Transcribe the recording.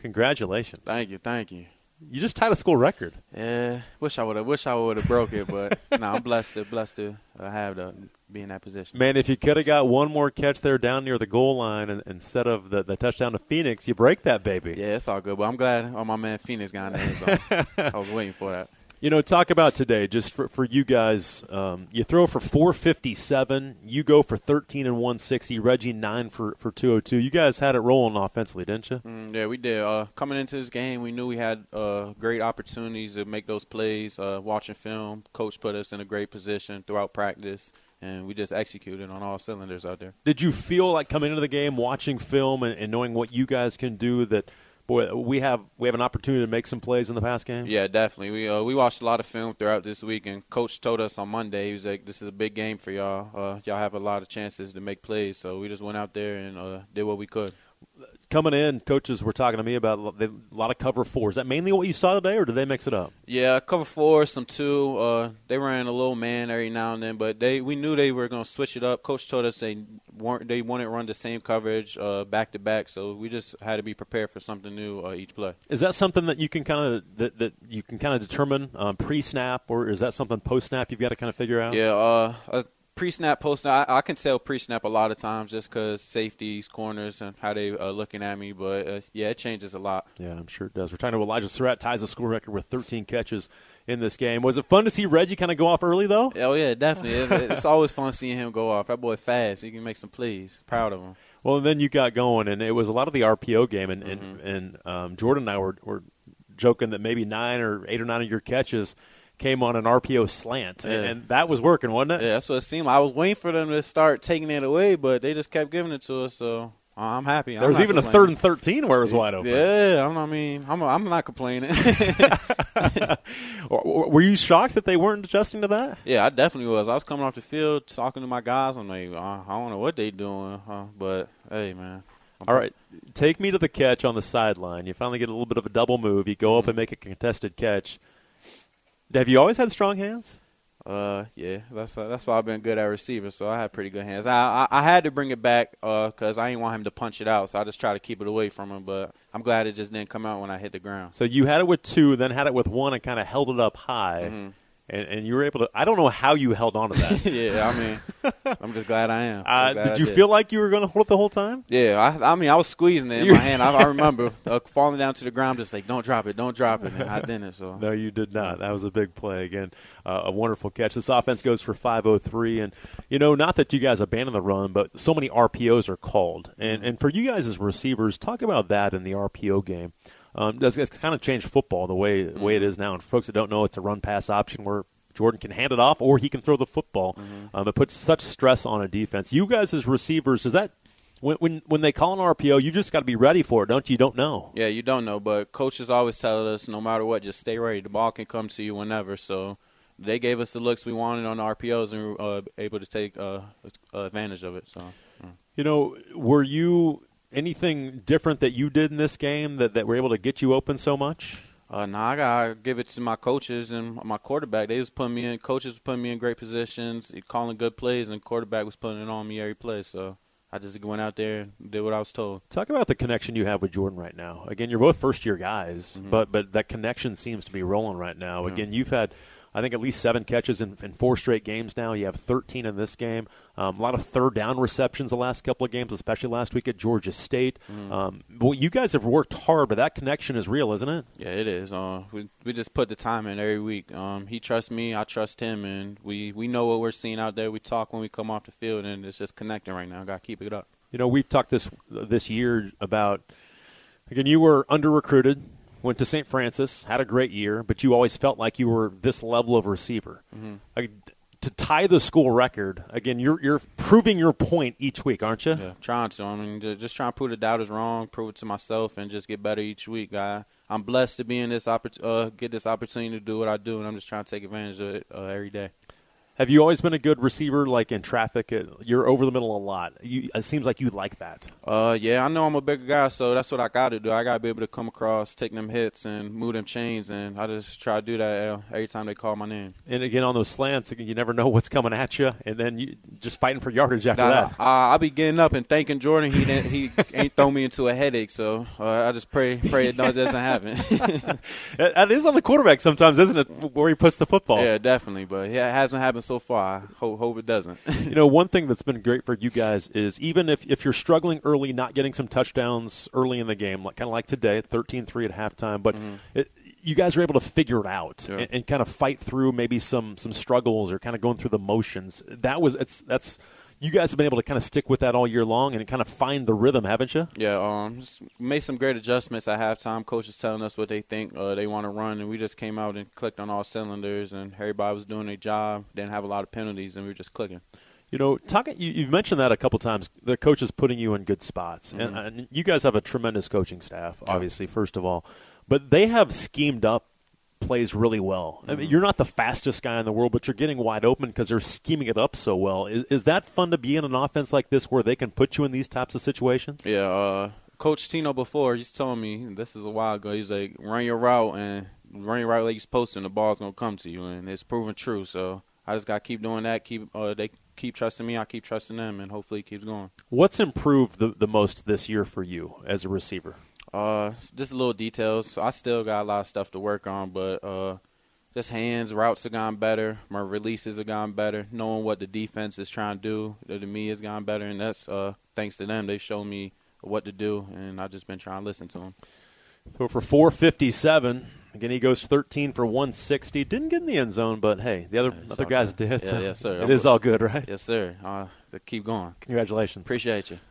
Congratulations. Thank you, thank you. You just tied a school record. Yeah, wish I would have. Wish I would have broke it, but no, I'm blessed to blessed to uh, have the be in that position. Man, if you could have got one more catch there down near the goal line and, instead of the, the touchdown to Phoenix, you break that baby. Yeah, it's all good. But I'm glad oh, my man Phoenix got in the end zone. I was waiting for that. You know, talk about today, just for, for you guys. Um, you throw for 457. You go for 13 and 160. Reggie, 9 for, for 202. You guys had it rolling offensively, didn't you? Mm, yeah, we did. Uh, coming into this game, we knew we had uh, great opportunities to make those plays. Uh, watching film, coach put us in a great position throughout practice and we just executed on all cylinders out there. Did you feel like coming into the game, watching film, and, and knowing what you guys can do that? Boy, we have we have an opportunity to make some plays in the past game. Yeah, definitely. We uh, we watched a lot of film throughout this week, and Coach told us on Monday he was like, "This is a big game for y'all. Uh, y'all have a lot of chances to make plays." So we just went out there and uh, did what we could coming in, coaches were talking to me about a lot of cover four. Is that mainly what you saw today, or did they mix it up? Yeah, cover four, some two. Uh, they ran a little man every now and then, but they we knew they were going to switch it up. Coach told us they weren't they wanted to run the same coverage uh, back to back, so we just had to be prepared for something new uh, each play. Is that something that you can kind of that, that you can kind of determine um, pre snap, or is that something post snap you've got to kind of figure out? Yeah, uh, pre-snap, post-snap, I, I, can tell pre-snap a lot of times just because safeties, corners, and how they are looking at me. But uh, yeah, it changes a lot. Yeah, I'm sure it does. We're talking to Elijah Sarratt, ties the school record with 13 catches in this game. Was it fun to see Reggie kind of go off early though? Oh yeah, definitely. it, it's always fun seeing him go off. That boy fast. He can make some plays. Proud of him. Well, and then you got going, and it was a lot of the RPO game, and mm-hmm. and, and um, Jordan and I were, were joking that maybe nine or eight or nine of your catches – came on an RPO slant, yeah. and that was working, wasn't it? Yeah, that's what it seemed. like. I was waiting for them to start taking it away, but they just kept giving it to us. So I'm happy. There I'm was even a third and thirteen where it was wide open. Yeah, I'm, I mean, I'm, I'm not complaining. Were you shocked that they weren't adjusting to that? Yeah, I definitely was. I was coming off the field talking to my guys. I'm like, I don't know what they doing, huh? but hey, man. All right, take me to the catch on the sideline. You finally get a little bit of a double move. You go up mm-hmm. and make a contested catch. Have you always had strong hands? Uh, yeah, that's uh, that's why I've been good at receiver. So I had pretty good hands. I I, I had to bring it back because uh, I didn't want him to punch it out. So I just tried to keep it away from him. But I'm glad it just didn't come out when I hit the ground. So you had it with two, then had it with one, and kind of held it up high. Mm-hmm and, and you were able to. I don't know how you held on to that. yeah, I mean, I'm just glad I am. Uh, glad did you did. feel like you were going to hold it the whole time? Yeah, I, I mean, I was squeezing it in my hand. I, I remember uh, falling down to the ground, just like, "Don't drop it, don't drop it." And I didn't. So no, you did not. That was a big play again. Uh, a wonderful catch. This offense goes for 503, and you know, not that you guys abandon the run, but so many RPOs are called, and and for you guys as receivers, talk about that in the RPO game. Um, it's, it's kind of changed football the way the way it is now. And folks that don't know, it's a run pass option where Jordan can hand it off or he can throw the football. Mm-hmm. Um, it puts such stress on a defense. You guys as receivers, is that when when, when they call an RPO, you just got to be ready for it, don't you? You don't know. Yeah, you don't know, but coaches always tell us no matter what, just stay ready. The ball can come to you whenever. So they gave us the looks we wanted on the RPOs and we were uh, able to take uh, advantage of it. So, yeah. you know, were you anything different that you did in this game that, that were able to get you open so much? Uh, nah, I gotta give it to my coaches and my quarterback. They was putting me in. Coaches was putting me in great positions, calling good plays, and quarterback was putting it on me every play. So I just went out there and did what I was told. Talk about the connection you have with Jordan right now. Again, you're both first year guys, mm-hmm. but but that connection seems to be rolling right now. Again, you've had I think at least seven catches in, in four straight games now. You have 13 in this game. Um, a lot of third down receptions the last couple of games, especially last week at Georgia State. Mm. Um, well, you guys have worked hard, but that connection is real, isn't it? Yeah, it is. Uh, we we just put the time in every week. Um, he trusts me, I trust him, and we we know what we're seeing out there. We talk when we come off the field, and it's just connecting right now. Got to keep it up. You know, we've talked this this year about again. You were under recruited went to St. Francis, had a great year, but you always felt like you were this level of receiver. Mm-hmm. to tie the school record, again, you're you're proving your point each week, aren't you? Yeah, trying to. I mean, just, just trying to prove the doubters wrong, prove it to myself, and just get better each week. I, I'm blessed to be in this oppor- uh, get this opportunity to do what I do, and I'm just trying to take advantage of it uh, every day. Have you always been a good receiver, like in traffic? Uh, You're over the middle a lot. You, it seems like you like that. Uh, yeah, I know I'm a bigger guy, so that's what I got to do. I got to be able to come across, take them hits, and move them chains, and I just try to do that uh, every time they call my name. And again, on those slants, you never know what's coming at you, and then you just fighting for yardage after that. I, I be getting up and thanking Jordan. He didn't, he ain't throw me into a headache, so uh, I just pray pray it doesn't happen. That- that is on the quarterback sometimes, isn't it? Where he puts the football. yeah, definitely, but yeah, it hasn't happened so far. I hope, it doesn't. You know, one thing that's been great for you guys is even if, if you're struggling early, not getting some touchdowns early in the game, like kind of like today, 13-3 at halftime, but mm-hmm. it, you guys are able to figure it out Yeah. and, and kind of fight through maybe some some struggles or kind of going through the motions. That was it's that's you guys have been able to kind of stick with that all year long and kind of find the rhythm, haven't you? Yeah, um, made some great adjustments at halftime. Coaches telling us what they think uh, they want to run, and we just came out and clicked on all cylinders, and everybody was doing their job. Didn't have a lot of penalties, and we were just clicking. You know, talking. You, you've mentioned that a couple times. The coach is putting you in good spots, and, and you guys have a tremendous coaching staff. Obviously, first of all, but they have schemed up plays really well. I mean, you're not the fastest guy in the world, but you're getting wide open because they're scheming it up so well. Is, is that fun to be in an offense like this where they can put you in these types of situations? Yeah, uh, Coach Tino before he's telling me this is a while ago. He's like, run your route and run your route like you're supposed to, and the ball's gonna come to you, and it's proven true. So I just gotta keep doing that. Keep uh, they keep trusting me. I keep trusting them, and hopefully it keeps going. What's improved the, the most this year for you as a receiver? Uh, just a little details. I still got a lot of stuff to work on, but uh, just hands, routes have gone better. My releases have gone better. Knowing what the defense is trying to do to me has gone better, and that's uh, thanks to them. They showed me what to do, and I've just been trying to listen to them. So for 457, again, he goes 13 for 160. Didn't get in the end zone, but hey, the other it's other guys good. did. Yeah, so yes, sir. It I'm is a- all good, right? Yes, sir. Uh, to keep going. Congratulations. Appreciate you.